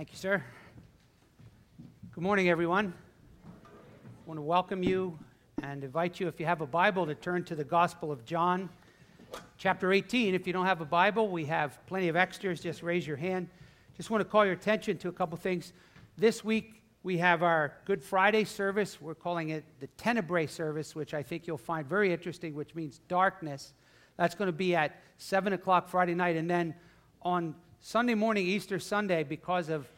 Thank you, sir. Good morning, everyone. I want to welcome you and invite you, if you have a Bible, to turn to the Gospel of John, chapter 18. If you don't have a Bible, we have plenty of extras. Just raise your hand. Just want to call your attention to a couple things. This week, we have our Good Friday service. We're calling it the Tenebrae service, which I think you'll find very interesting, which means darkness. That's going to be at 7 o'clock Friday night. And then on Sunday morning, Easter Sunday, because of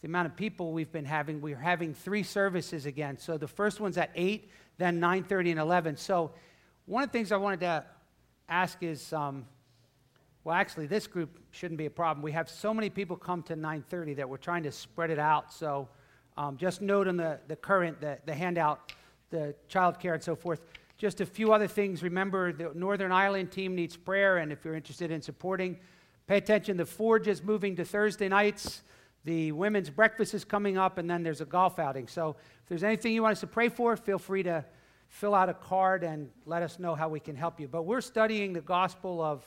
the amount of people we've been having, we're having three services again. So the first one's at 8, then 9.30 and 11. So one of the things I wanted to ask is, um, well, actually, this group shouldn't be a problem. We have so many people come to 9.30 that we're trying to spread it out. So um, just note on the, the current, the, the handout, the child care and so forth. Just a few other things. Remember, the Northern Ireland team needs prayer, and if you're interested in supporting, Pay attention, the Forge is moving to Thursday nights. The women's breakfast is coming up, and then there's a golf outing. So if there's anything you want us to pray for, feel free to fill out a card and let us know how we can help you. But we're studying the Gospel of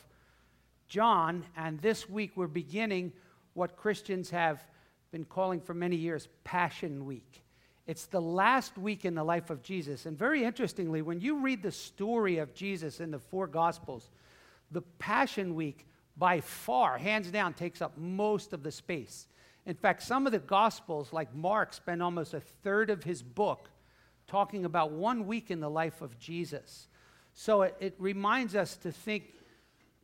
John, and this week we're beginning what Christians have been calling for many years Passion Week. It's the last week in the life of Jesus. And very interestingly, when you read the story of Jesus in the four Gospels, the Passion Week by far, hands down, takes up most of the space. In fact, some of the Gospels, like Mark, spend almost a third of his book talking about one week in the life of Jesus. So it, it, reminds us to think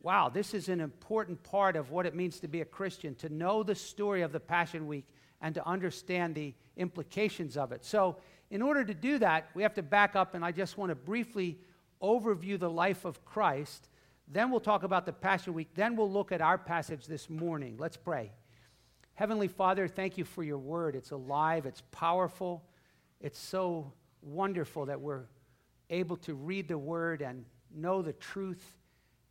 wow, this is an important part of what it means to be a Christian, to know the story of the Passion Week and to understand the implications of it. So, in order to do that, we have to back up, and I just want to briefly overview the life of Christ then we'll talk about the Passion Week. Then we'll look at our passage this morning. Let's pray. Heavenly Father, thank you for your word. It's alive, it's powerful. It's so wonderful that we're able to read the word and know the truth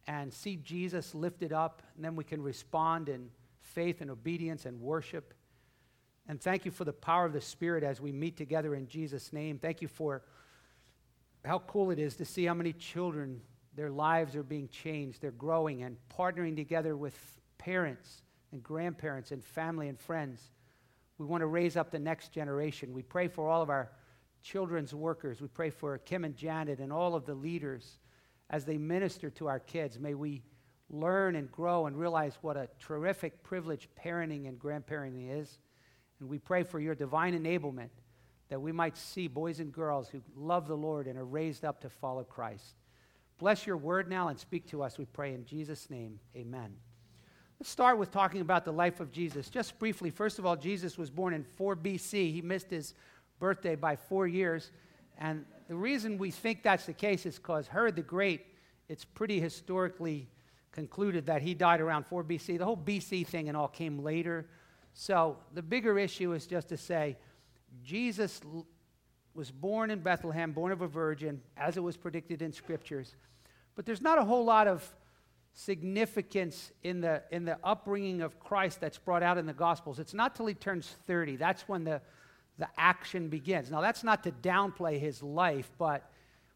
and see Jesus lifted up. And then we can respond in faith and obedience and worship. And thank you for the power of the Spirit as we meet together in Jesus' name. Thank you for how cool it is to see how many children their lives are being changed. They're growing and partnering together with parents and grandparents and family and friends. We want to raise up the next generation. We pray for all of our children's workers. We pray for Kim and Janet and all of the leaders as they minister to our kids. May we learn and grow and realize what a terrific privilege parenting and grandparenting is. And we pray for your divine enablement that we might see boys and girls who love the Lord and are raised up to follow Christ. Bless your word now and speak to us, we pray in Jesus' name. Amen. Let's start with talking about the life of Jesus. Just briefly, first of all, Jesus was born in 4 BC. He missed his birthday by four years. And the reason we think that's the case is because Herod the Great, it's pretty historically concluded that he died around 4 BC. The whole BC thing and all came later. So the bigger issue is just to say Jesus was born in Bethlehem, born of a virgin, as it was predicted in scriptures. But there's not a whole lot of significance in the, in the upbringing of Christ that's brought out in the Gospels. It's not till he turns 30. That's when the, the action begins. Now, that's not to downplay his life, but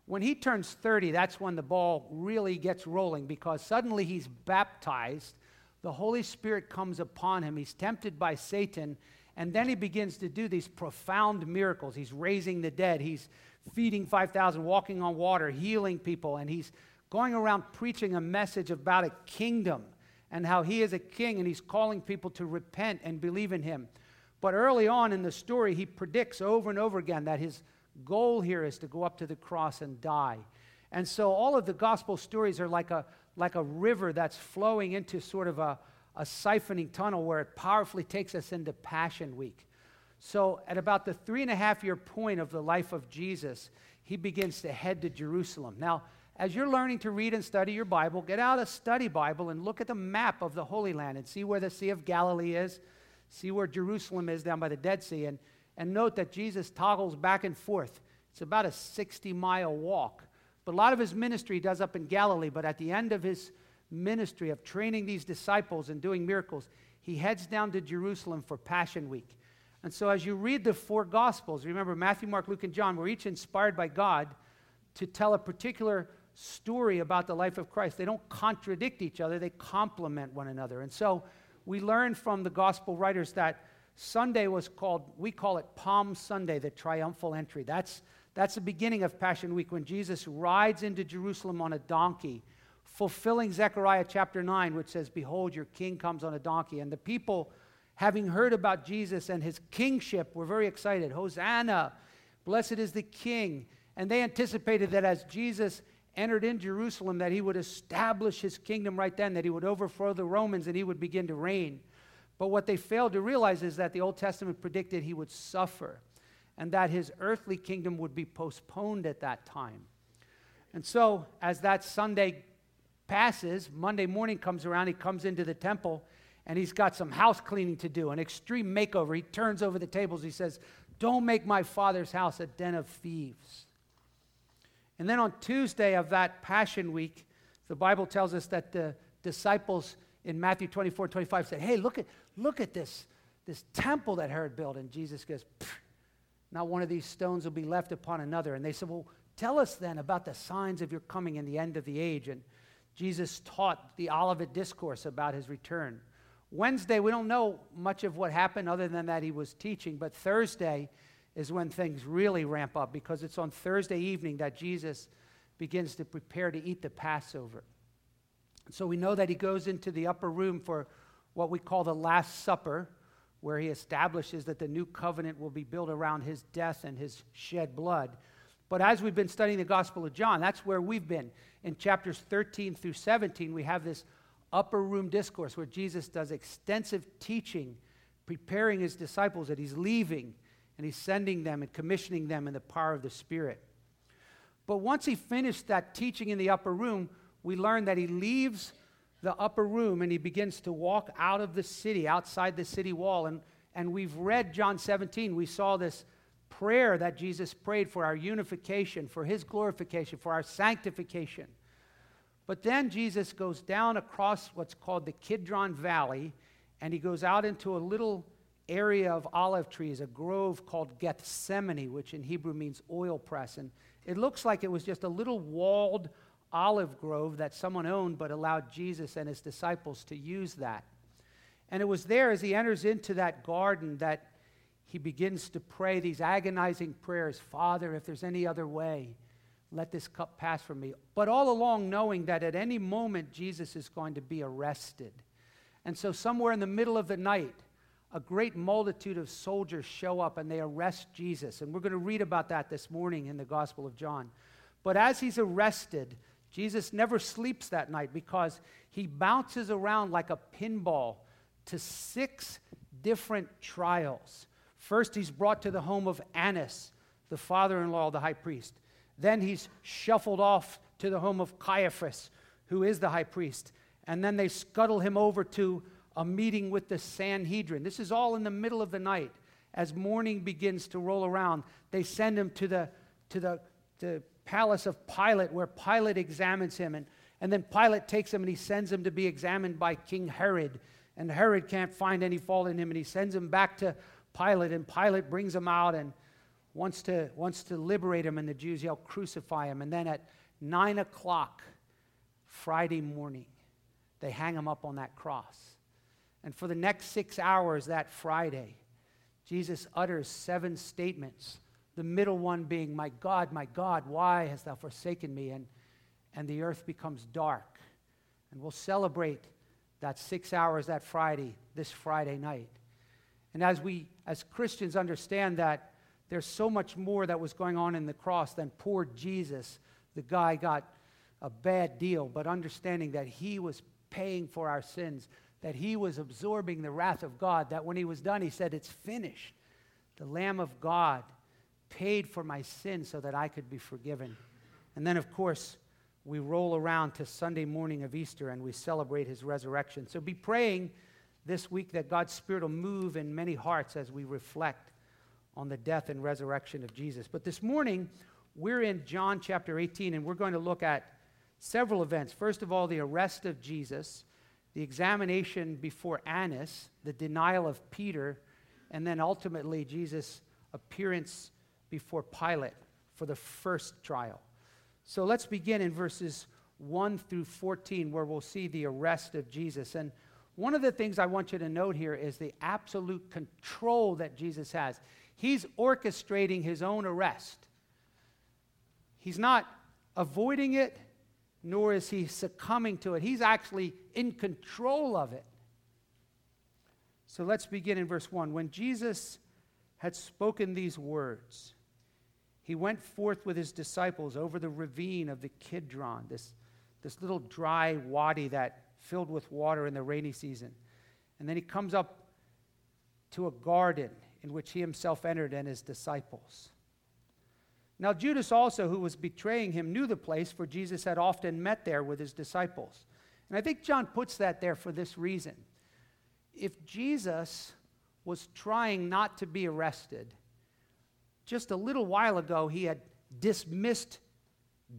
when he turns 30, that's when the ball really gets rolling because suddenly he's baptized. The Holy Spirit comes upon him. He's tempted by Satan and then he begins to do these profound miracles. He's raising the dead, he's feeding 5,000, walking on water, healing people, and he's going around preaching a message about a kingdom and how he is a king and he's calling people to repent and believe in him. But early on in the story, he predicts over and over again that his goal here is to go up to the cross and die. And so all of the gospel stories are like a, like a river that's flowing into sort of a, a siphoning tunnel where it powerfully takes us into Passion Week. So, at about the three and a half year point of the life of Jesus, he begins to head to Jerusalem. Now, as you're learning to read and study your Bible, get out a study Bible and look at the map of the Holy Land and see where the Sea of Galilee is, see where Jerusalem is down by the Dead Sea, and, and note that Jesus toggles back and forth. It's about a 60 mile walk. But a lot of his ministry does up in Galilee, but at the end of his ministry of training these disciples and doing miracles, he heads down to Jerusalem for Passion Week. And so, as you read the four Gospels, remember Matthew, Mark, Luke, and John were each inspired by God to tell a particular story about the life of Christ. They don't contradict each other, they complement one another. And so, we learn from the Gospel writers that Sunday was called, we call it Palm Sunday, the triumphal entry. That's, that's the beginning of Passion Week when Jesus rides into Jerusalem on a donkey, fulfilling Zechariah chapter 9, which says, Behold, your king comes on a donkey. And the people, having heard about Jesus and his kingship, were very excited. Hosanna! Blessed is the king. And they anticipated that as Jesus entered in Jerusalem, that he would establish his kingdom right then, that he would overthrow the Romans and he would begin to reign. But what they failed to realize is that the Old Testament predicted he would suffer and that his earthly kingdom would be postponed at that time. And so, as that Sunday passes, Monday morning comes around, he comes into the temple and he's got some house cleaning to do, an extreme makeover. He turns over the tables. He says, Don't make my father's house a den of thieves. And then on Tuesday of that Passion Week, the Bible tells us that the disciples in Matthew 24, 25 said, Hey, look at, look at this, this temple that Herod built. And Jesus goes, Not one of these stones will be left upon another. And they said, Well, tell us then about the signs of your coming and the end of the age. And Jesus taught the Olivet Discourse about his return. Wednesday, we don't know much of what happened other than that he was teaching, but Thursday, is when things really ramp up because it's on Thursday evening that Jesus begins to prepare to eat the Passover. So we know that he goes into the upper room for what we call the Last Supper, where he establishes that the new covenant will be built around his death and his shed blood. But as we've been studying the Gospel of John, that's where we've been. In chapters 13 through 17, we have this upper room discourse where Jesus does extensive teaching, preparing his disciples that he's leaving and he's sending them and commissioning them in the power of the Spirit. But once he finished that teaching in the upper room, we learn that he leaves the upper room and he begins to walk out of the city, outside the city wall. And, and we've read John 17. We saw this prayer that Jesus prayed for our unification, for his glorification, for our sanctification. But then Jesus goes down across what's called the Kidron Valley and he goes out into a little area of olive trees, a grove called Gethsemane, which in Hebrew means oil press. And it looks like it was just a little walled olive grove that someone owned but allowed Jesus and his disciples to use that. And it was there as he enters into that garden that he begins to pray these agonizing prayers Father, if there's any other way, let this cup pass from me. But all along, knowing that at any moment Jesus is going to be arrested. And so, somewhere in the middle of the night, a great multitude of soldiers show up and they arrest Jesus. And we're going to read about that this morning in the Gospel of John. But as he's arrested, Jesus never sleeps that night because he bounces around like a pinball to six different trials. First, he's brought to the home of Annas, the father in law of the high priest. Then he's shuffled off to the home of Caiaphas, who is the high priest. And then they scuttle him over to a meeting with the Sanhedrin. This is all in the middle of the night. As morning begins to roll around, they send him to the, to the, the palace of Pilate, where Pilate examines him. And, and then Pilate takes him and he sends him to be examined by King Herod. And Herod can't find any fault in him, and he sends him back to Pilate. And Pilate brings him out and wants to, wants to liberate him, and the Jews yell, Crucify him. And then at 9 o'clock Friday morning, they hang him up on that cross. And for the next six hours that Friday, Jesus utters seven statements, the middle one being, My God, my God, why hast thou forsaken me? And, and the earth becomes dark. And we'll celebrate that six hours that Friday, this Friday night. And as we, as Christians, understand that there's so much more that was going on in the cross than poor Jesus, the guy got a bad deal, but understanding that he was paying for our sins that he was absorbing the wrath of God, that when he was done, he said, It's finished. The Lamb of God paid for my sin so that I could be forgiven. And then, of course, we roll around to Sunday morning of Easter and we celebrate his resurrection. So be praying this week that God's Spirit will move in many hearts as we reflect on the death and resurrection of Jesus. But this morning, we're in John chapter 18 and we're going to look at several events. First of all, the arrest of Jesus the examination before Annas, the denial of Peter, and then ultimately Jesus' appearance before Pilate for the first trial. So let's begin in verses 1 through 14, where we'll see the arrest of Jesus. And one of the things I want you to note here is the absolute control that Jesus has. He's orchestrating his own arrest. He's not avoiding it, nor is he succumbing to it. He's actually in control of it. So let's begin in verse 1. When Jesus had spoken these words, he went forth with his disciples over the ravine of the Kidron, this, this little dry wadi that filled with water in the rainy season. And then he comes up to a garden in which he himself entered and his disciples. Now, Judas also, who was betraying him, knew the place, for Jesus had often met there with his disciples. And I think John puts that there for this reason. If Jesus was trying not to be arrested, just a little while ago he had dismissed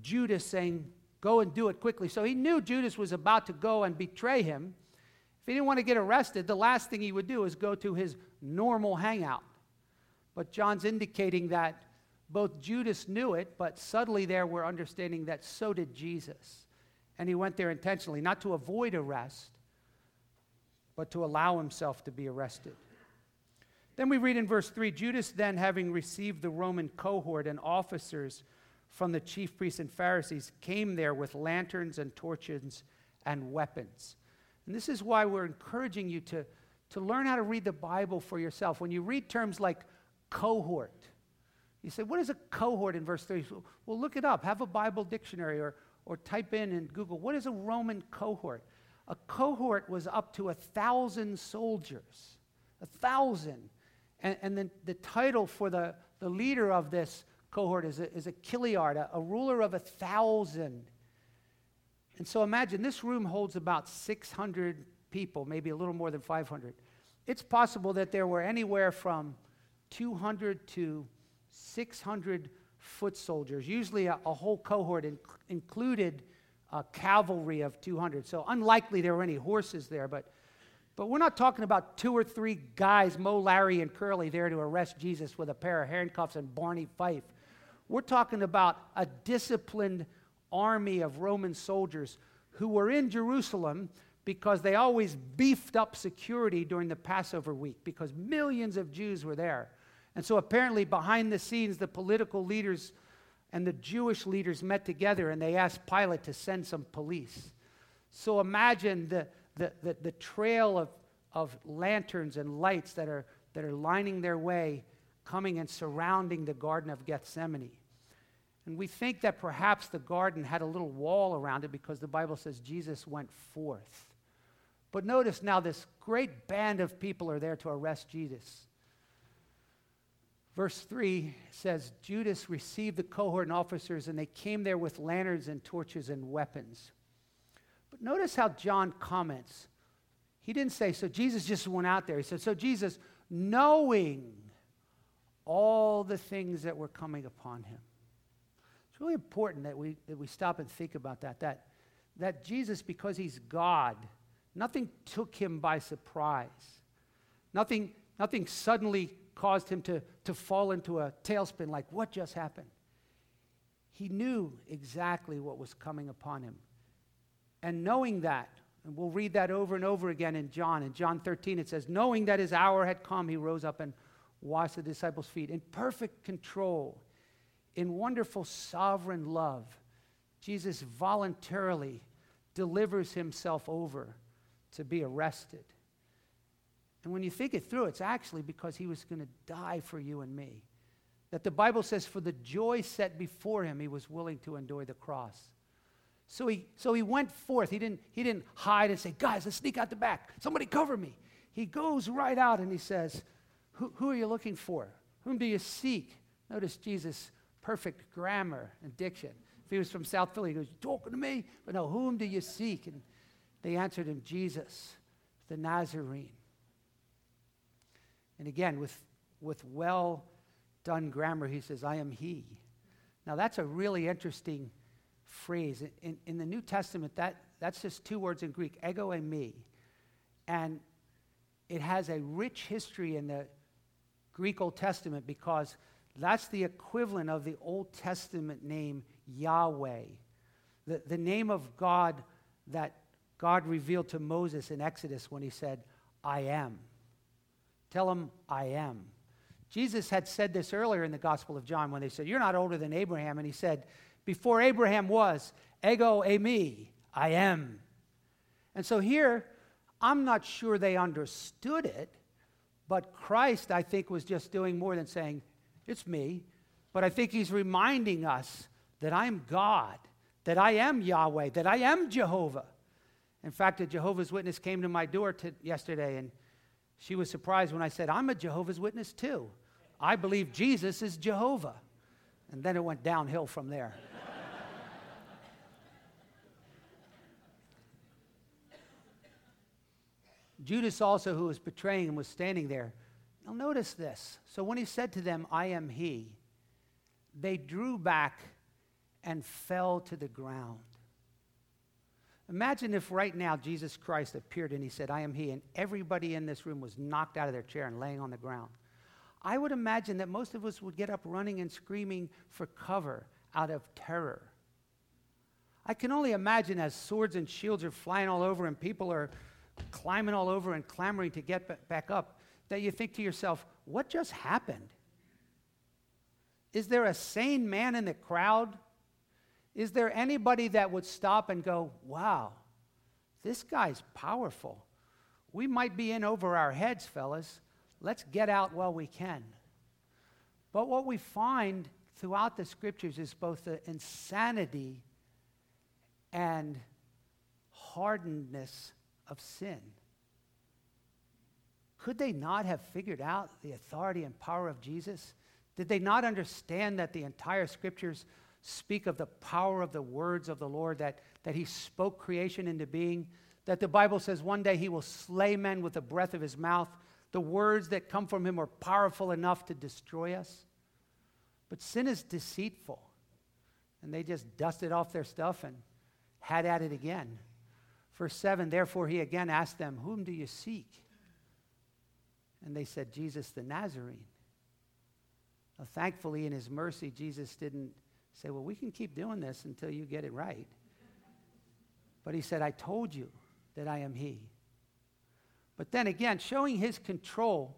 Judas, saying, Go and do it quickly. So he knew Judas was about to go and betray him. If he didn't want to get arrested, the last thing he would do is go to his normal hangout. But John's indicating that both Judas knew it, but subtly there we're understanding that so did Jesus. And he went there intentionally, not to avoid arrest, but to allow himself to be arrested. Then we read in verse 3 Judas, then having received the Roman cohort and officers from the chief priests and Pharisees, came there with lanterns and torches and weapons. And this is why we're encouraging you to, to learn how to read the Bible for yourself. When you read terms like cohort, you say, What is a cohort in verse 3? Well, look it up. Have a Bible dictionary or, or type in in Google, What is a Roman cohort? A cohort was up to a thousand soldiers. A thousand. And, and then the title for the, the leader of this cohort is a, is a chiliarch, a, a ruler of a thousand. And so imagine this room holds about 600 people, maybe a little more than 500. It's possible that there were anywhere from 200 to 600 foot soldiers, usually a, a whole cohort in, included a cavalry of 200. So unlikely there were any horses there, but, but we're not talking about two or three guys, Moe, Larry, and Curly, there to arrest Jesus with a pair of handcuffs and Barney Fife. We're talking about a disciplined army of Roman soldiers who were in Jerusalem because they always beefed up security during the Passover week because millions of Jews were there. And so apparently, behind the scenes, the political leaders and the Jewish leaders met together and they asked Pilate to send some police. So imagine the, the, the, the trail of, of lanterns and lights that are, that are lining their way, coming and surrounding the Garden of Gethsemane. And we think that perhaps the garden had a little wall around it because the Bible says Jesus went forth. But notice now this great band of people are there to arrest Jesus. Verse 3 says Judas received the cohort and officers, and they came there with lanterns and torches and weapons. But notice how John comments. He didn't say, so Jesus just went out there. He said, so Jesus, knowing all the things that were coming upon him. Really important that we, that we stop and think about that, that. That Jesus, because he's God, nothing took him by surprise. Nothing, nothing suddenly caused him to, to fall into a tailspin like, what just happened? He knew exactly what was coming upon him. And knowing that, and we'll read that over and over again in John. In John 13, it says, Knowing that his hour had come, he rose up and washed the disciples' feet. In perfect control, in wonderful sovereign love, Jesus voluntarily delivers himself over to be arrested. And when you think it through, it's actually because he was going to die for you and me. That the Bible says, for the joy set before him, he was willing to endure the cross. So he, so he went forth. He didn't, he didn't hide and say, guys, let's sneak out the back. Somebody cover me. He goes right out and he says, who, who are you looking for? Whom do you seek? Notice Jesus' perfect grammar and diction. If he was from South Philly, he goes, talking to me? But no, whom do you seek? And they answered him, Jesus, the Nazarene. And again, with, with well done grammar, he says, I am he. Now, that's a really interesting phrase. In, in the New Testament, that, that's just two words in Greek, ego eimi. And it has a rich history in the Greek Old Testament because that's the equivalent of the Old Testament name Yahweh, the, the name of God that God revealed to Moses in Exodus when he said, I am. Tell him, I am. Jesus had said this earlier in the Gospel of John when they said, You're not older than Abraham. And he said, Before Abraham was, ego eimi, I am. And so here, I'm not sure they understood it, but Christ, I think, was just doing more than saying, It's me. But I think he's reminding us that I'm God, that I am Yahweh, that I am Jehovah. In fact, a Jehovah's Witness came to my door to, yesterday, and she was surprised when I said, I'm a Jehovah's Witness too. I believe Jesus is Jehovah. And then it went downhill from there. Judas also, who was betraying him, was standing there. Now, notice this. So, when he said to them, I am he, they drew back and fell to the ground. Imagine if right now Jesus Christ appeared and he said, I am he, and everybody in this room was knocked out of their chair and laying on the ground. I would imagine that most of us would get up running and screaming for cover out of terror. I can only imagine as swords and shields are flying all over and people are climbing all over and clamoring to get back up, that you think to yourself, what just happened? Is there a sane man in the crowd? Is there anybody that would stop and go, wow, this guy's powerful? We might be in over our heads, fellas. Let's get out while we can. But what we find throughout the scriptures is both the insanity and hardenedness of sin. Could they not have figured out the authority and power of Jesus? Did they not understand that the entire scriptures speak of the power of the words of the Lord, that, that he spoke creation into being? That the Bible says one day he will slay men with the breath of his mouth. The words that come from him are powerful enough to destroy us. But sin is deceitful. And they just dusted off their stuff and had at it again. Verse 7 Therefore, he again asked them, Whom do you seek? And they said, Jesus the Nazarene. Thankfully, in his mercy, Jesus didn't say, Well, we can keep doing this until you get it right. But he said, I told you that I am he. But then again, showing his control,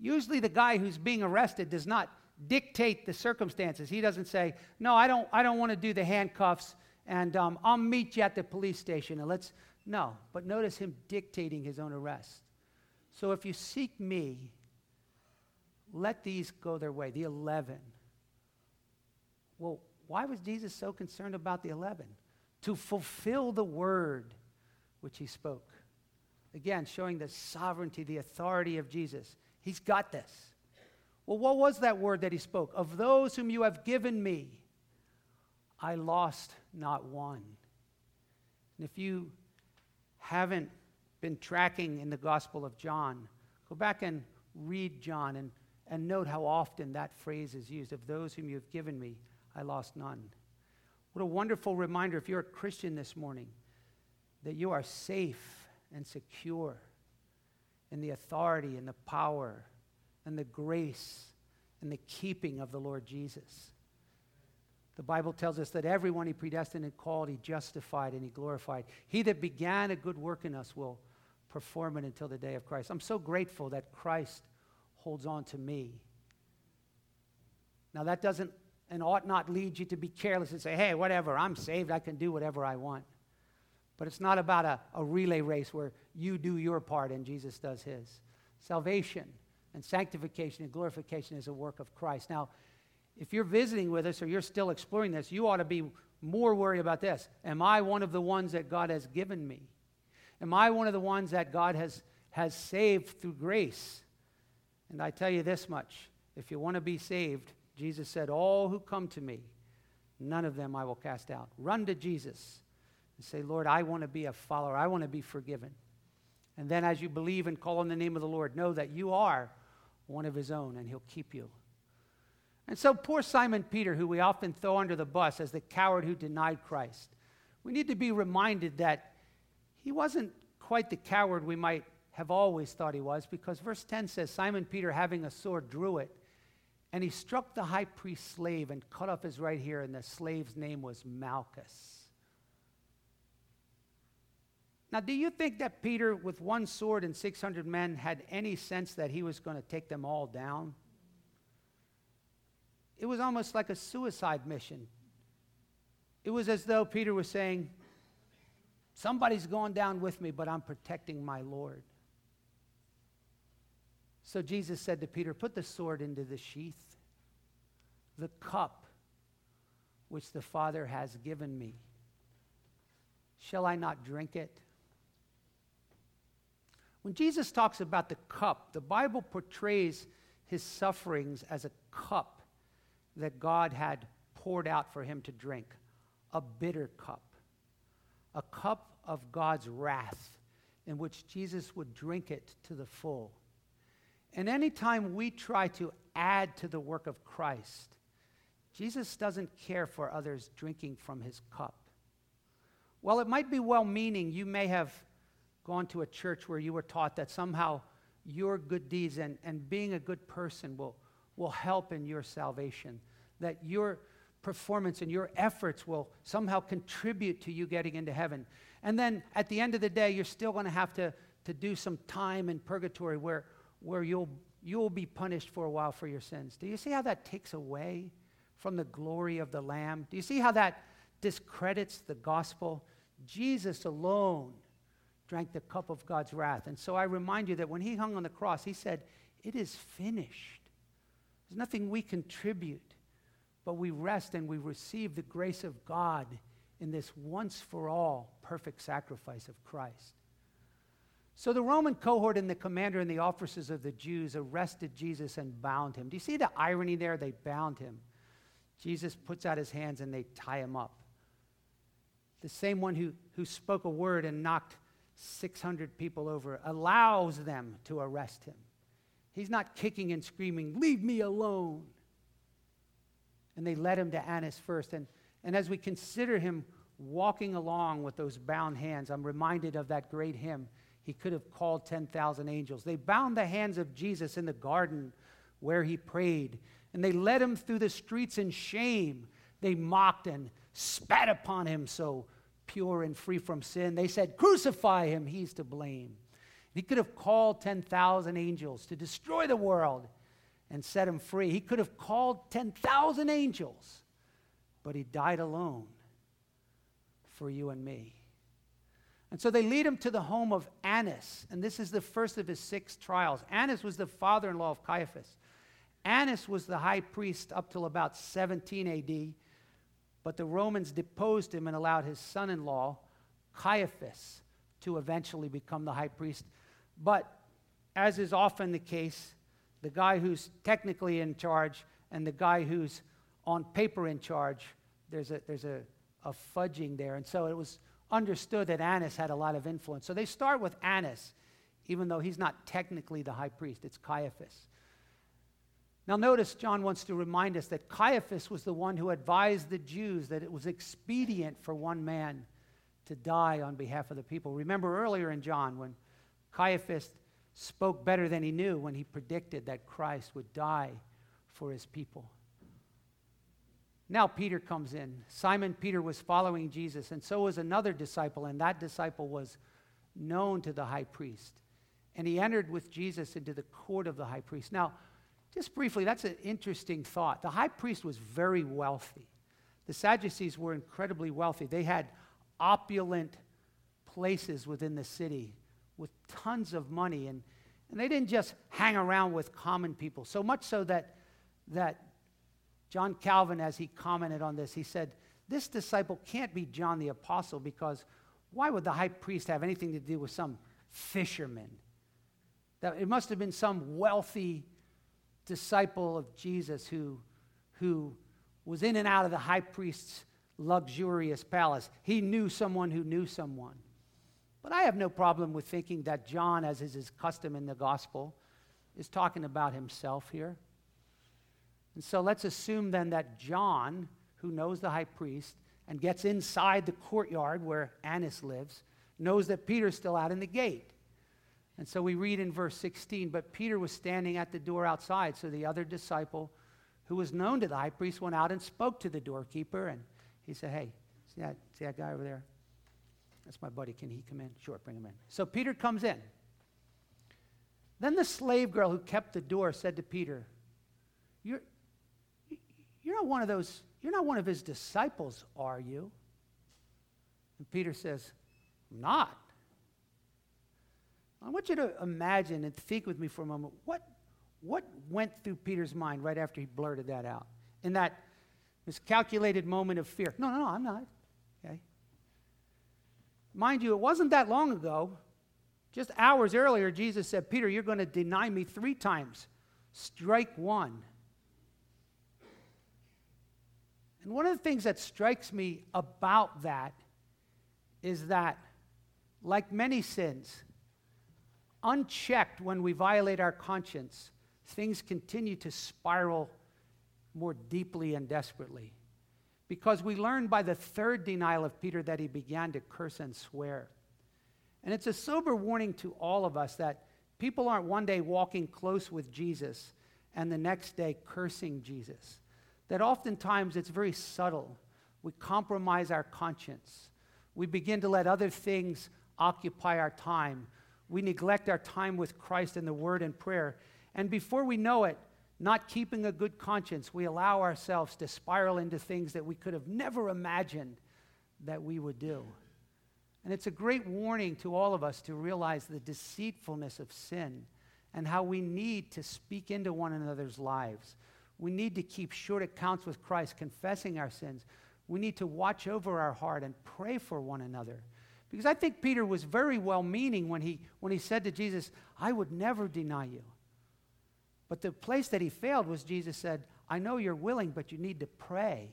usually the guy who's being arrested does not dictate the circumstances. He doesn't say, No, I don't, I don't want to do the handcuffs, and um, I'll meet you at the police station, and let's. No, but notice him dictating his own arrest. So if you seek me, let these go their way, the 11. Well, why was Jesus so concerned about the 11? To fulfill the word which he spoke. Again, showing the sovereignty, the authority of Jesus. He's got this. Well, what was that word that he spoke? Of those whom you have given me, I lost not one. And if you haven't been tracking in the Gospel of John, go back and read John and and note how often that phrase is used of those whom you have given me, I lost none. What a wonderful reminder, if you're a Christian this morning, that you are safe and secure in the authority and the power and the grace and the keeping of the Lord Jesus. The Bible tells us that everyone he predestined and called, he justified and he glorified. He that began a good work in us will perform it until the day of Christ. I'm so grateful that Christ holds on to me. Now, that doesn't and ought not lead you to be careless and say, hey, whatever, I'm saved, I can do whatever I want. But it's not about a, a relay race where you do your part and Jesus does his. Salvation and sanctification and glorification is a work of Christ. Now, if you're visiting with us or you're still exploring this, you ought to be more worried about this. Am I one of the ones that God has given me? Am I one of the ones that God has, has saved through grace? And I tell you this much if you want to be saved, Jesus said, All who come to me, none of them I will cast out. Run to Jesus and say, Lord, I want to be a follower. I want to be forgiven. And then as you believe and call on the name of the Lord, know that you are one of his own and he'll keep you. And so, poor Simon Peter, who we often throw under the bus as the coward who denied Christ, we need to be reminded that he wasn't quite the coward we might have always thought he was because verse 10 says Simon Peter, having a sword, drew it, and he struck the high priest's slave and cut off his right ear, and the slave's name was Malchus. Now, do you think that Peter, with one sword and 600 men, had any sense that he was going to take them all down? It was almost like a suicide mission. It was as though Peter was saying, Somebody's going down with me, but I'm protecting my Lord. So Jesus said to Peter, Put the sword into the sheath, the cup which the Father has given me. Shall I not drink it? When Jesus talks about the cup, the Bible portrays his sufferings as a cup that God had poured out for him to drink, a bitter cup, a cup of God's wrath in which Jesus would drink it to the full. And anytime we try to add to the work of Christ, Jesus doesn't care for others drinking from his cup. While it might be well meaning, you may have gone to a church where you were taught that somehow your good deeds and, and being a good person will, will help in your salvation, that your performance and your efforts will somehow contribute to you getting into heaven. And then at the end of the day, you're still going to have to, to do some time in purgatory where, where you'll, you'll be punished for a while for your sins. Do you see how that takes away from the glory of the Lamb? Do you see how that discredits the gospel? Jesus alone drank the cup of God's wrath. And so I remind you that when he hung on the cross, he said, It is finished. There's nothing we contribute, but we rest and we receive the grace of God in this once for all perfect sacrifice of Christ. So the Roman cohort and the commander and the officers of the Jews arrested Jesus and bound him. Do you see the irony there? They bound him. Jesus puts out his hands and they tie him up. The same one who, who spoke a word and knocked 600 people over allows them to arrest him. He's not kicking and screaming, Leave me alone. And they led him to Annas first. And, and as we consider him walking along with those bound hands, I'm reminded of that great hymn. He could have called 10,000 angels. They bound the hands of Jesus in the garden where he prayed, and they led him through the streets in shame. They mocked and spat upon him so pure and free from sin. They said, Crucify him, he's to blame. He could have called 10,000 angels to destroy the world and set him free. He could have called 10,000 angels, but he died alone for you and me. And so they lead him to the home of Annas, and this is the first of his six trials. Annas was the father in law of Caiaphas. Annas was the high priest up till about 17 AD, but the Romans deposed him and allowed his son in law, Caiaphas, to eventually become the high priest. But as is often the case, the guy who's technically in charge and the guy who's on paper in charge, there's a, there's a, a fudging there. And so it was understood that Annas had a lot of influence. So they start with Annas, even though he's not technically the high priest, it's Caiaphas. Now, notice John wants to remind us that Caiaphas was the one who advised the Jews that it was expedient for one man to die on behalf of the people. Remember earlier in John when Caiaphas spoke better than he knew when he predicted that Christ would die for his people. Now Peter comes in. Simon Peter was following Jesus, and so was another disciple, and that disciple was known to the high priest. And he entered with Jesus into the court of the high priest. Now, just briefly, that's an interesting thought. The high priest was very wealthy. The Sadducees were incredibly wealthy. They had opulent places within the city with tons of money, and, and they didn't just hang around with common people. So much so that, that John Calvin, as he commented on this, he said, This disciple can't be John the Apostle because why would the high priest have anything to do with some fisherman? That it must have been some wealthy disciple of Jesus who, who was in and out of the high priest's luxurious palace. He knew someone who knew someone. But I have no problem with thinking that John, as is his custom in the gospel, is talking about himself here. And so let's assume then that John, who knows the high priest and gets inside the courtyard where Annas lives, knows that Peter's still out in the gate. And so we read in verse 16, but Peter was standing at the door outside. So the other disciple, who was known to the high priest, went out and spoke to the doorkeeper. And he said, Hey, see that, see that guy over there? That's my buddy. Can he come in? Sure, bring him in. So Peter comes in. Then the slave girl who kept the door said to Peter, You're, you're not one of those, you're not one of his disciples, are you? And Peter says, I'm not. I want you to imagine and think with me for a moment what, what went through Peter's mind right after he blurted that out in that miscalculated moment of fear. No, no, no, I'm not. Okay. Mind you, it wasn't that long ago, just hours earlier, Jesus said, Peter, you're going to deny me three times. Strike one. And one of the things that strikes me about that is that, like many sins, unchecked when we violate our conscience, things continue to spiral more deeply and desperately. Because we learn by the third denial of Peter that he began to curse and swear. And it's a sober warning to all of us that people aren't one day walking close with Jesus and the next day cursing Jesus. That oftentimes it's very subtle. We compromise our conscience. We begin to let other things occupy our time. We neglect our time with Christ in the Word and prayer. And before we know it, not keeping a good conscience, we allow ourselves to spiral into things that we could have never imagined that we would do. And it's a great warning to all of us to realize the deceitfulness of sin and how we need to speak into one another's lives. We need to keep short accounts with Christ, confessing our sins. We need to watch over our heart and pray for one another. Because I think Peter was very well meaning when he, when he said to Jesus, I would never deny you. But the place that he failed was Jesus said, I know you're willing, but you need to pray.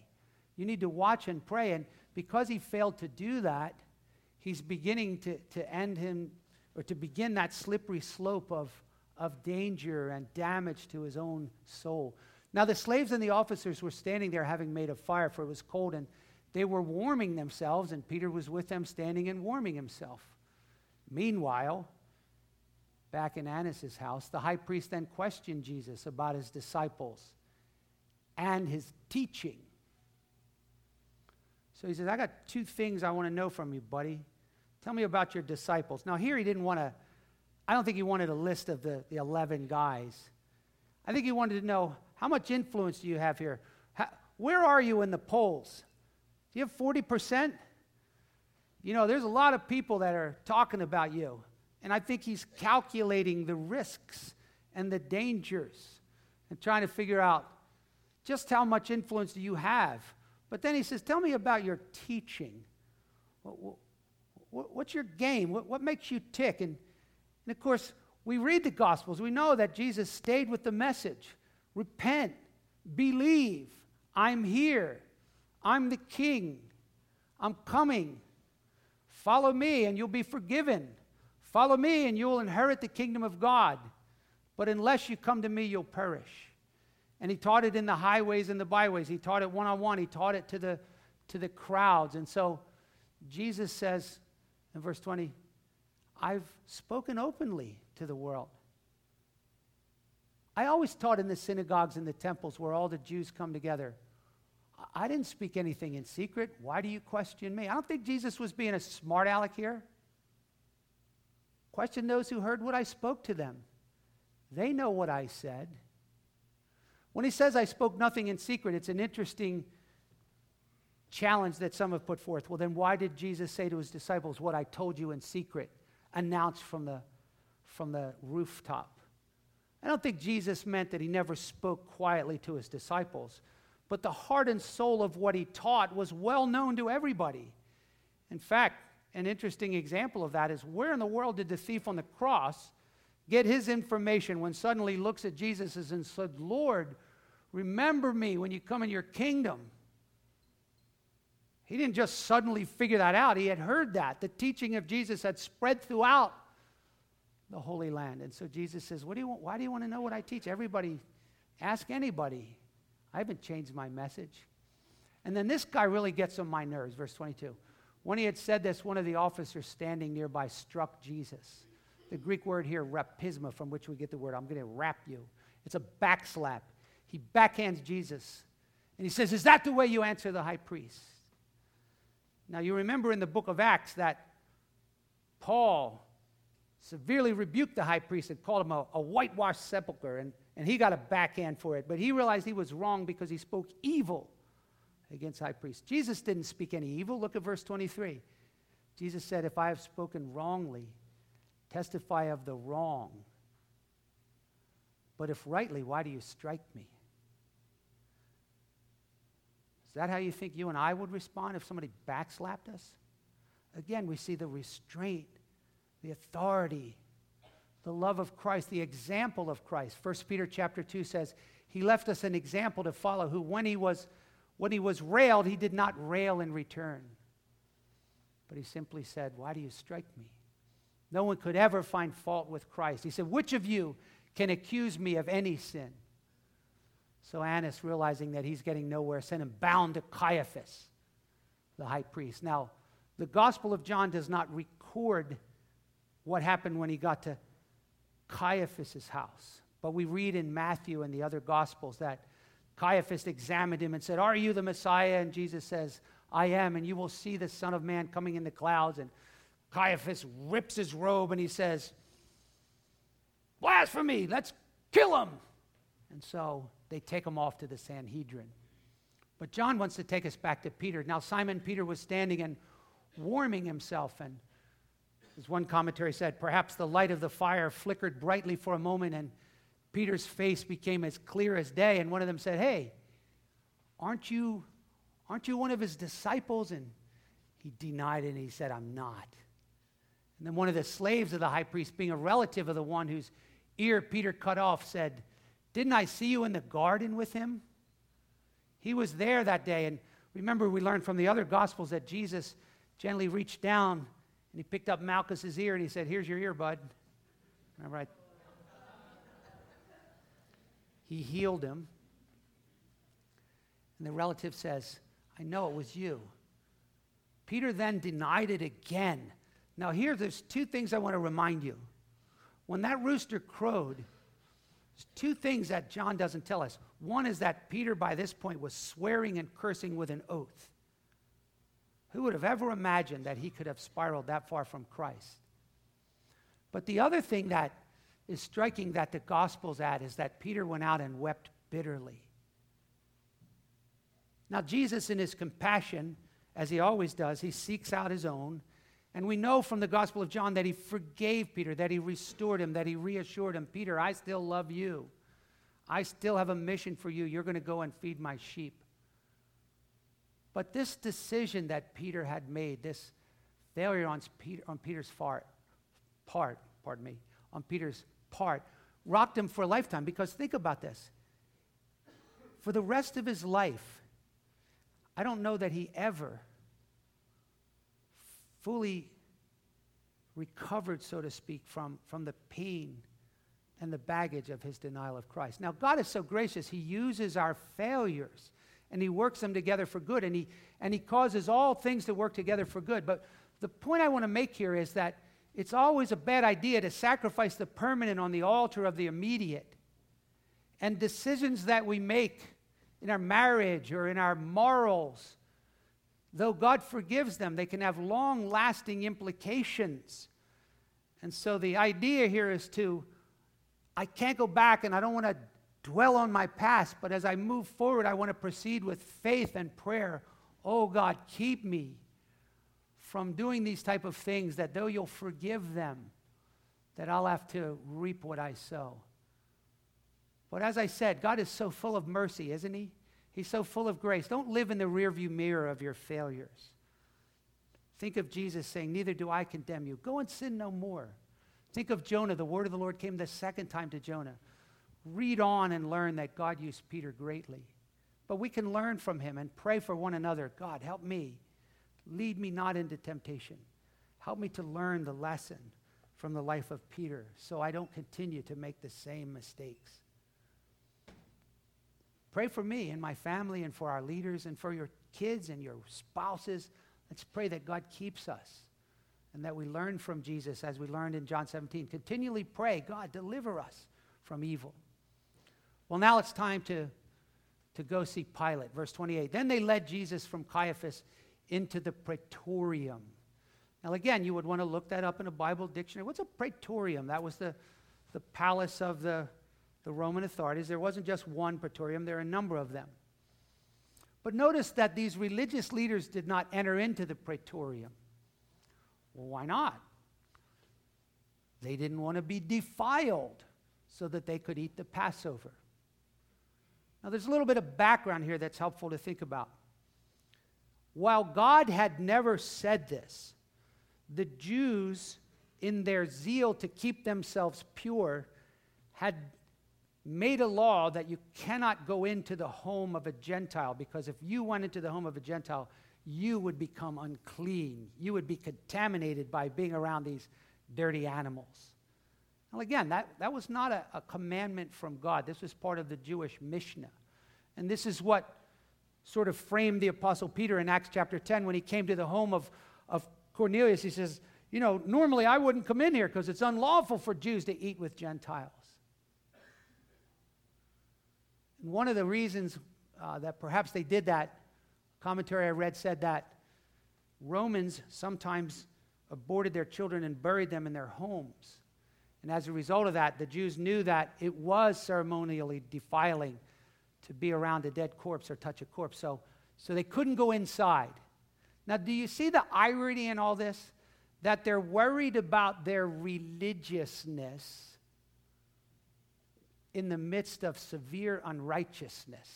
You need to watch and pray. And because he failed to do that, he's beginning to, to end him or to begin that slippery slope of, of danger and damage to his own soul. Now, the slaves and the officers were standing there having made a fire, for it was cold, and they were warming themselves, and Peter was with them standing and warming himself. Meanwhile, back in Annas' house, the high priest then questioned Jesus about his disciples and his teaching. So he says, I got two things I want to know from you, buddy. Tell me about your disciples. Now, here he didn't want to, I don't think he wanted a list of the, the 11 guys. I think he wanted to know how much influence do you have here? How, where are you in the polls? Do you have 40%? You know, there's a lot of people that are talking about you. And I think he's calculating the risks and the dangers and trying to figure out just how much influence do you have. But then he says, Tell me about your teaching. What's your game? What, what makes you tick? And, and of course, we read the Gospels. We know that Jesus stayed with the message repent, believe, I'm here, I'm the king, I'm coming. Follow me and you'll be forgiven. Follow me and you'll inherit the kingdom of God. But unless you come to me, you'll perish. And he taught it in the highways and the byways. He taught it one on one. He taught it to the, to the crowds. And so Jesus says, in verse 20, I've spoken openly to the world. I always taught in the synagogues and the temples where all the Jews come together. I didn't speak anything in secret. Why do you question me? I don't think Jesus was being a smart aleck here. Question those who heard what I spoke to them. They know what I said. When he says I spoke nothing in secret, it's an interesting challenge that some have put forth. Well, then why did Jesus say to his disciples, What I told you in secret, announced from the, from the rooftop? I don't think Jesus meant that he never spoke quietly to his disciples, but the heart and soul of what he taught was well known to everybody. In fact, an interesting example of that is where in the world did the thief on the cross get his information when suddenly he looks at Jesus and said, Lord, remember me when you come in your kingdom? He didn't just suddenly figure that out. He had heard that. The teaching of Jesus had spread throughout the Holy Land. And so Jesus says, what do you want? Why do you want to know what I teach? Everybody, ask anybody. I haven't changed my message. And then this guy really gets on my nerves, verse 22. When he had said this, one of the officers standing nearby struck Jesus. The Greek word here, rhapisma, from which we get the word, I'm going to rap you. It's a backslap. He backhands Jesus. And he says, Is that the way you answer the high priest? Now, you remember in the book of Acts that Paul severely rebuked the high priest and called him a, a whitewashed sepulchre, and, and he got a backhand for it. But he realized he was wrong because he spoke evil against high priests. Jesus didn't speak any evil. Look at verse 23. Jesus said, If I have spoken wrongly, testify of the wrong. But if rightly, why do you strike me? Is that how you think you and I would respond if somebody backslapped us? Again, we see the restraint, the authority, the love of Christ, the example of Christ. 1 Peter chapter 2 says, He left us an example to follow, who when he was when he was railed, he did not rail in return. But he simply said, Why do you strike me? No one could ever find fault with Christ. He said, Which of you can accuse me of any sin? So Annas, realizing that he's getting nowhere, sent him bound to Caiaphas, the high priest. Now, the Gospel of John does not record what happened when he got to Caiaphas' house. But we read in Matthew and the other Gospels that Caiaphas examined him and said, Are you the Messiah? And Jesus says, I am, and you will see the Son of Man coming in the clouds. And Caiaphas rips his robe and he says, Blasphemy, let's kill him. And so they take him off to the Sanhedrin. But John wants to take us back to Peter. Now, Simon Peter was standing and warming himself. And as one commentary said, perhaps the light of the fire flickered brightly for a moment and Peter's face became as clear as day, and one of them said, Hey, aren't you, aren't you one of his disciples? And he denied it and he said, I'm not. And then one of the slaves of the high priest, being a relative of the one whose ear Peter cut off, said, Didn't I see you in the garden with him? He was there that day. And remember, we learned from the other gospels that Jesus gently reached down and he picked up Malchus's ear and he said, Here's your ear, bud. Remember, I he healed him. And the relative says, I know it was you. Peter then denied it again. Now, here, there's two things I want to remind you. When that rooster crowed, there's two things that John doesn't tell us. One is that Peter, by this point, was swearing and cursing with an oath. Who would have ever imagined that he could have spiraled that far from Christ? But the other thing that is striking that the Gospels add is that Peter went out and wept bitterly. Now, Jesus, in his compassion, as he always does, he seeks out his own. And we know from the Gospel of John that he forgave Peter, that he restored him, that he reassured him Peter, I still love you. I still have a mission for you. You're going to go and feed my sheep. But this decision that Peter had made, this failure on, Peter, on Peter's part, part, pardon me, on Peter's part rocked him for a lifetime. Because think about this for the rest of his life, I don't know that he ever fully recovered, so to speak, from, from the pain and the baggage of his denial of Christ. Now, God is so gracious, He uses our failures and He works them together for good, and He, and he causes all things to work together for good. But the point I want to make here is that it's always a bad idea to sacrifice the permanent on the altar of the immediate. And decisions that we make in our marriage or in our morals, though God forgives them, they can have long lasting implications. And so the idea here is to, I can't go back and I don't want to dwell on my past, but as I move forward, I want to proceed with faith and prayer. Oh God, keep me from doing these type of things that though you'll forgive them, that I'll have to reap what I sow. But as I said, God is so full of mercy, isn't he? He's so full of grace. Don't live in the rearview mirror of your failures. Think of Jesus saying, Neither do I condemn you. Go and sin no more. Think of Jonah. The word of the Lord came the second time to Jonah. Read on and learn that God used Peter greatly. But we can learn from him and pray for one another. God, help me Lead me not into temptation. Help me to learn the lesson from the life of Peter so I don't continue to make the same mistakes. Pray for me and my family and for our leaders and for your kids and your spouses. Let's pray that God keeps us and that we learn from Jesus as we learned in John 17. Continually pray, God, deliver us from evil. Well, now it's time to, to go see Pilate. Verse 28. Then they led Jesus from Caiaphas into the praetorium. Now, again, you would want to look that up in a Bible dictionary. What's a praetorium? That was the, the palace of the, the Roman authorities. There wasn't just one praetorium, there are a number of them. But notice that these religious leaders did not enter into the praetorium. Well, why not? They didn't want to be defiled so that they could eat the Passover. Now, there's a little bit of background here that's helpful to think about. While God had never said this, the Jews, in their zeal to keep themselves pure, had made a law that you cannot go into the home of a Gentile because if you went into the home of a Gentile, you would become unclean. You would be contaminated by being around these dirty animals. Well, again, that, that was not a, a commandment from God. This was part of the Jewish Mishnah. And this is what sort of framed the Apostle Peter in Acts chapter 10 when he came to the home of, of Cornelius. He says, You know, normally I wouldn't come in here because it's unlawful for Jews to eat with Gentiles. And one of the reasons uh, that perhaps they did that, commentary I read said that Romans sometimes aborted their children and buried them in their homes. And as a result of that, the Jews knew that it was ceremonially defiling to be around a dead corpse or touch a corpse. So, so they couldn't go inside. Now, do you see the irony in all this? That they're worried about their religiousness in the midst of severe unrighteousness,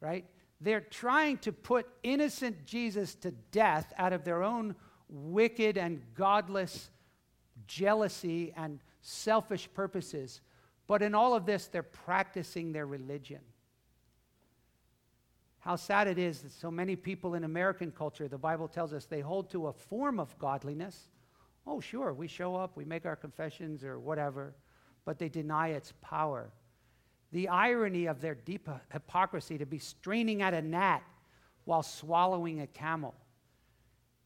right? They're trying to put innocent Jesus to death out of their own wicked and godless jealousy and selfish purposes. But in all of this, they're practicing their religion. How sad it is that so many people in American culture, the Bible tells us, they hold to a form of godliness. Oh, sure, we show up, we make our confessions or whatever but they deny its power. The irony of their deep hypocrisy to be straining at a gnat while swallowing a camel.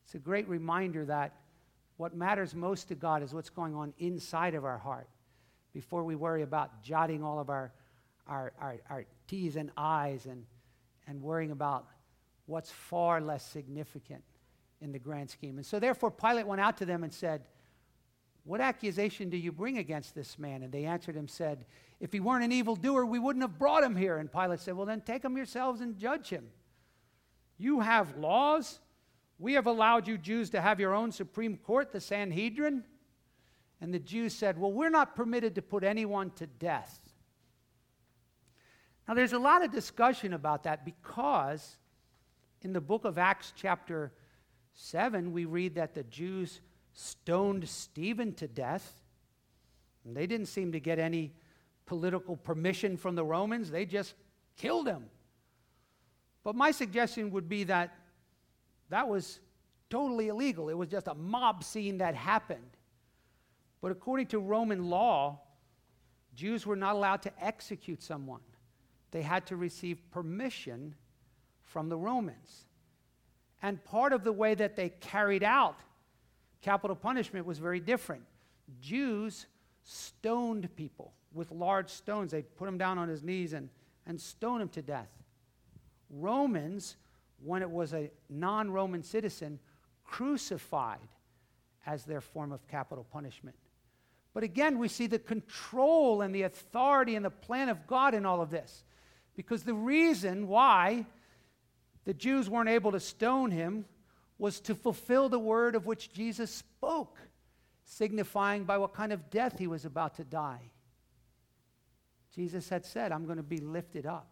It's a great reminder that what matters most to God is what's going on inside of our heart before we worry about jotting all of our, our, our, our T's and I's and, and worrying about what's far less significant in the grand scheme. And so, therefore, Pilate went out to them and said, what accusation do you bring against this man? And they answered him, said, If he weren't an evildoer, we wouldn't have brought him here. And Pilate said, Well, then take him yourselves and judge him. You have laws. We have allowed you Jews to have your own Supreme Court, the Sanhedrin. And the Jews said, Well, we're not permitted to put anyone to death. Now, there's a lot of discussion about that because in the book of Acts, chapter 7, we read that the Jews stoned Stephen to death. And they didn't seem to get any political permission from the Romans, they just killed him. But my suggestion would be that that was totally illegal. It was just a mob scene that happened. But according to Roman law, Jews were not allowed to execute someone, they had to receive permission from the Romans. And part of the way that they carried out Capital punishment was very different. Jews stoned people with large stones. They'd put him down on his knees and, and stone him to death. Romans, when it was a non Roman citizen, crucified as their form of capital punishment. But again, we see the control and the authority and the plan of God in all of this. Because the reason why the Jews weren't able to stone him was to fulfill the word of which Jesus spoke, signifying by what kind of death he was about to die. Jesus had said, I'm going to be lifted up.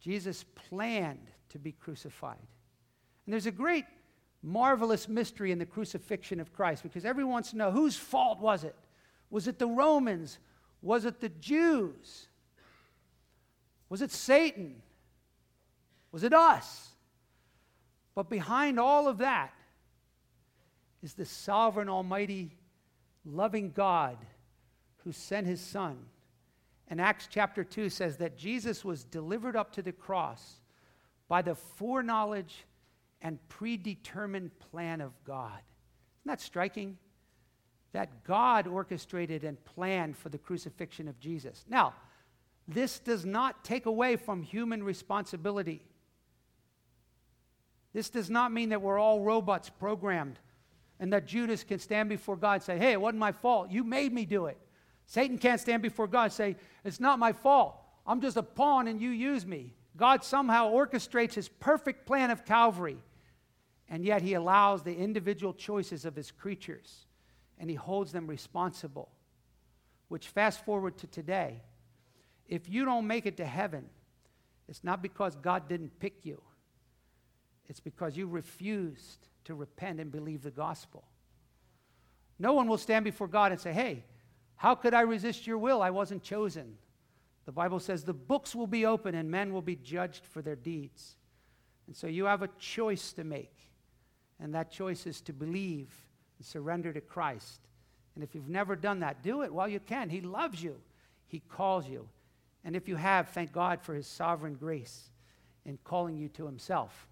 Jesus planned to be crucified. And there's a great, marvelous mystery in the crucifixion of Christ because everyone wants to know whose fault was it? Was it the Romans? Was it the Jews? Was it Satan? Was it us? But behind all of that is the sovereign, almighty, loving God who sent his son. And Acts chapter 2 says that Jesus was delivered up to the cross by the foreknowledge and predetermined plan of God. Isn't that striking? That God orchestrated and planned for the crucifixion of Jesus. Now, this does not take away from human responsibility. This does not mean that we're all robots programmed and that Judas can stand before God and say, Hey, it wasn't my fault. You made me do it. Satan can't stand before God and say, It's not my fault. I'm just a pawn and you use me. God somehow orchestrates his perfect plan of Calvary, and yet he allows the individual choices of his creatures and he holds them responsible. Which, fast forward to today, if you don't make it to heaven, it's not because God didn't pick you, it's because you refused to repent and believe the gospel. No one will stand before God and say, Hey, how could I resist your will? I wasn't chosen. The Bible says the books will be open and men will be judged for their deeds. And so you have a choice to make. And that choice is to believe and surrender to Christ. And if you've never done that, do it while you can. He loves you, He calls you. And if you have, thank God for His sovereign grace in calling you to Himself.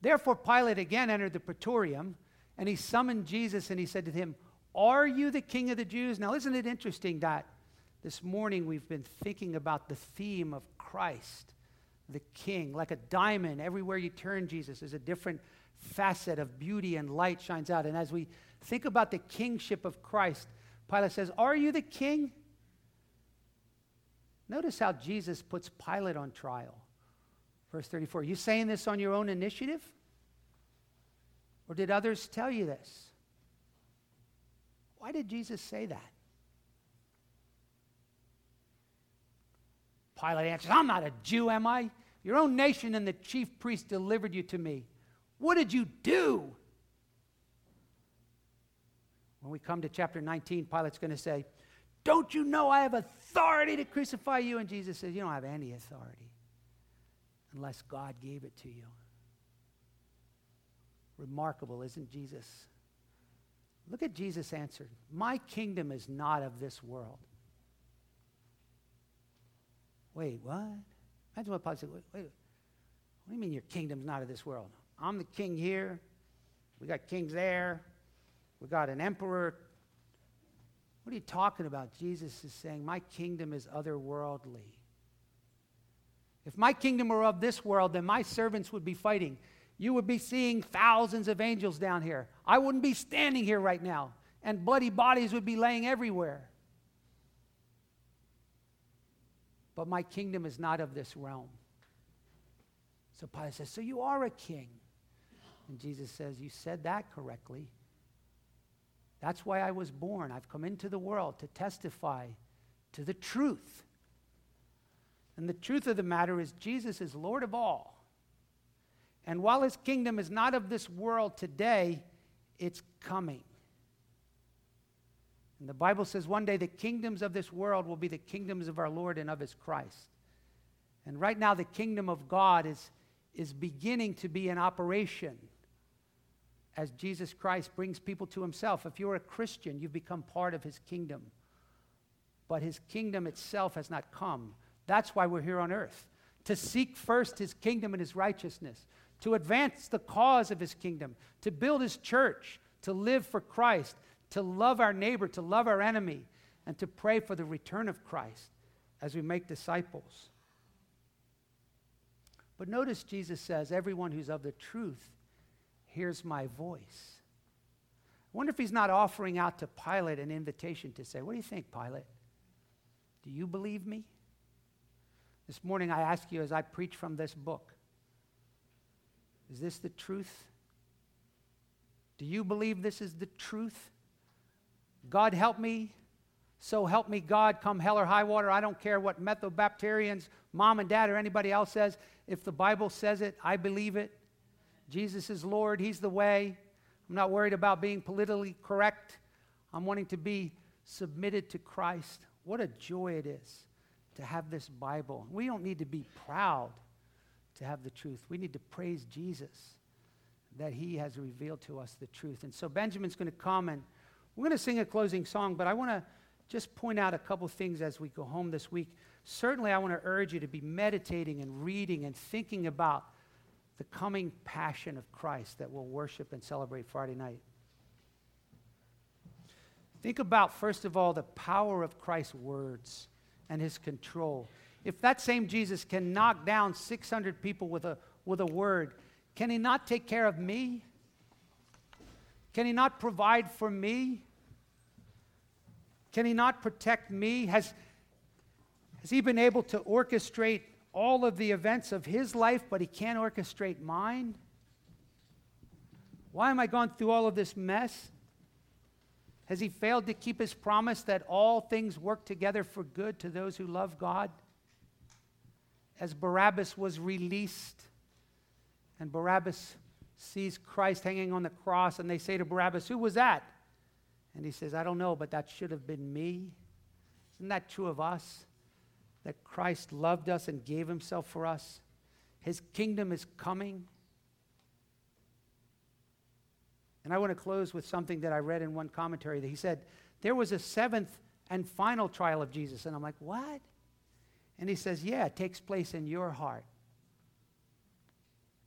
Therefore, Pilate again entered the praetorium, and he summoned Jesus and he said to him, Are you the king of the Jews? Now, isn't it interesting that this morning we've been thinking about the theme of Christ, the king, like a diamond. Everywhere you turn, Jesus, is a different facet of beauty and light shines out. And as we think about the kingship of Christ, Pilate says, Are you the king? Notice how Jesus puts Pilate on trial. Verse 34 You saying this on your own initiative? Or did others tell you this? Why did Jesus say that? Pilate answers, I'm not a Jew, am I? Your own nation and the chief priest delivered you to me. What did you do? When we come to chapter 19, Pilate's going to say, Don't you know I have authority to crucify you? And Jesus says, You don't have any authority unless God gave it to you. Remarkable, isn't Jesus? Look at Jesus' answer My kingdom is not of this world. Wait, what? Imagine what Pilate said. Wait, wait, what do you mean your kingdom's not of this world? I'm the king here. We got kings there. We got an emperor. What are you talking about? Jesus is saying, My kingdom is otherworldly. If my kingdom were of this world, then my servants would be fighting. You would be seeing thousands of angels down here. I wouldn't be standing here right now, and bloody bodies would be laying everywhere. But my kingdom is not of this realm. So Pilate says, So you are a king. And Jesus says, You said that correctly. That's why I was born. I've come into the world to testify to the truth. And the truth of the matter is, Jesus is Lord of all. And while his kingdom is not of this world today, it's coming. And the Bible says one day the kingdoms of this world will be the kingdoms of our Lord and of his Christ. And right now, the kingdom of God is, is beginning to be in operation as Jesus Christ brings people to himself. If you're a Christian, you've become part of his kingdom. But his kingdom itself has not come. That's why we're here on earth to seek first his kingdom and his righteousness, to advance the cause of his kingdom, to build his church, to live for Christ, to love our neighbor, to love our enemy, and to pray for the return of Christ as we make disciples. But notice Jesus says, Everyone who's of the truth hears my voice. I wonder if he's not offering out to Pilate an invitation to say, What do you think, Pilate? Do you believe me? This morning I ask you as I preach from this book, is this the truth? Do you believe this is the truth? God help me, so help me God, come hell or high water. I don't care what Methobaptarians, mom and dad, or anybody else says. If the Bible says it, I believe it. Jesus is Lord, He's the way. I'm not worried about being politically correct. I'm wanting to be submitted to Christ. What a joy it is to have this Bible. We don't need to be proud to have the truth. We need to praise Jesus that He has revealed to us the truth. And so Benjamin's going to come and we're going to sing a closing song, but I want to just point out a couple things as we go home this week. Certainly, I want to urge you to be meditating and reading and thinking about the coming passion of Christ that we'll worship and celebrate Friday night. Think about, first of all, the power of Christ's words and his control. If that same Jesus can knock down 600 people with a, with a word, Can he not take care of me? Can he not provide for me? Can he not protect me? Has, has he been able to orchestrate all of the events of his life, but he can't orchestrate mine? Why am I going through all of this mess? Has he failed to keep his promise that all things work together for good to those who love God? As Barabbas was released, and Barabbas sees Christ hanging on the cross, and they say to Barabbas, Who was that? And he says, I don't know, but that should have been me. Isn't that true of us? That Christ loved us and gave himself for us. His kingdom is coming. And I want to close with something that I read in one commentary that he said, There was a seventh and final trial of Jesus. And I'm like, What? And he says, Yeah, it takes place in your heart.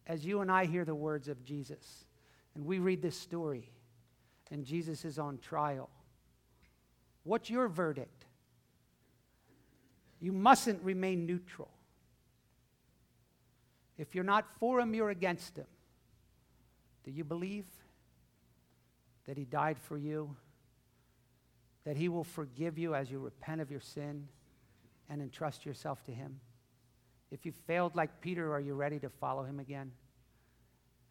As you and I hear the words of Jesus, and we read this story, and Jesus is on trial. What's your verdict? You mustn't remain neutral. If you're not for him, you're against him. Do you believe that he died for you? That he will forgive you as you repent of your sin and entrust yourself to him? If you failed like Peter, are you ready to follow him again?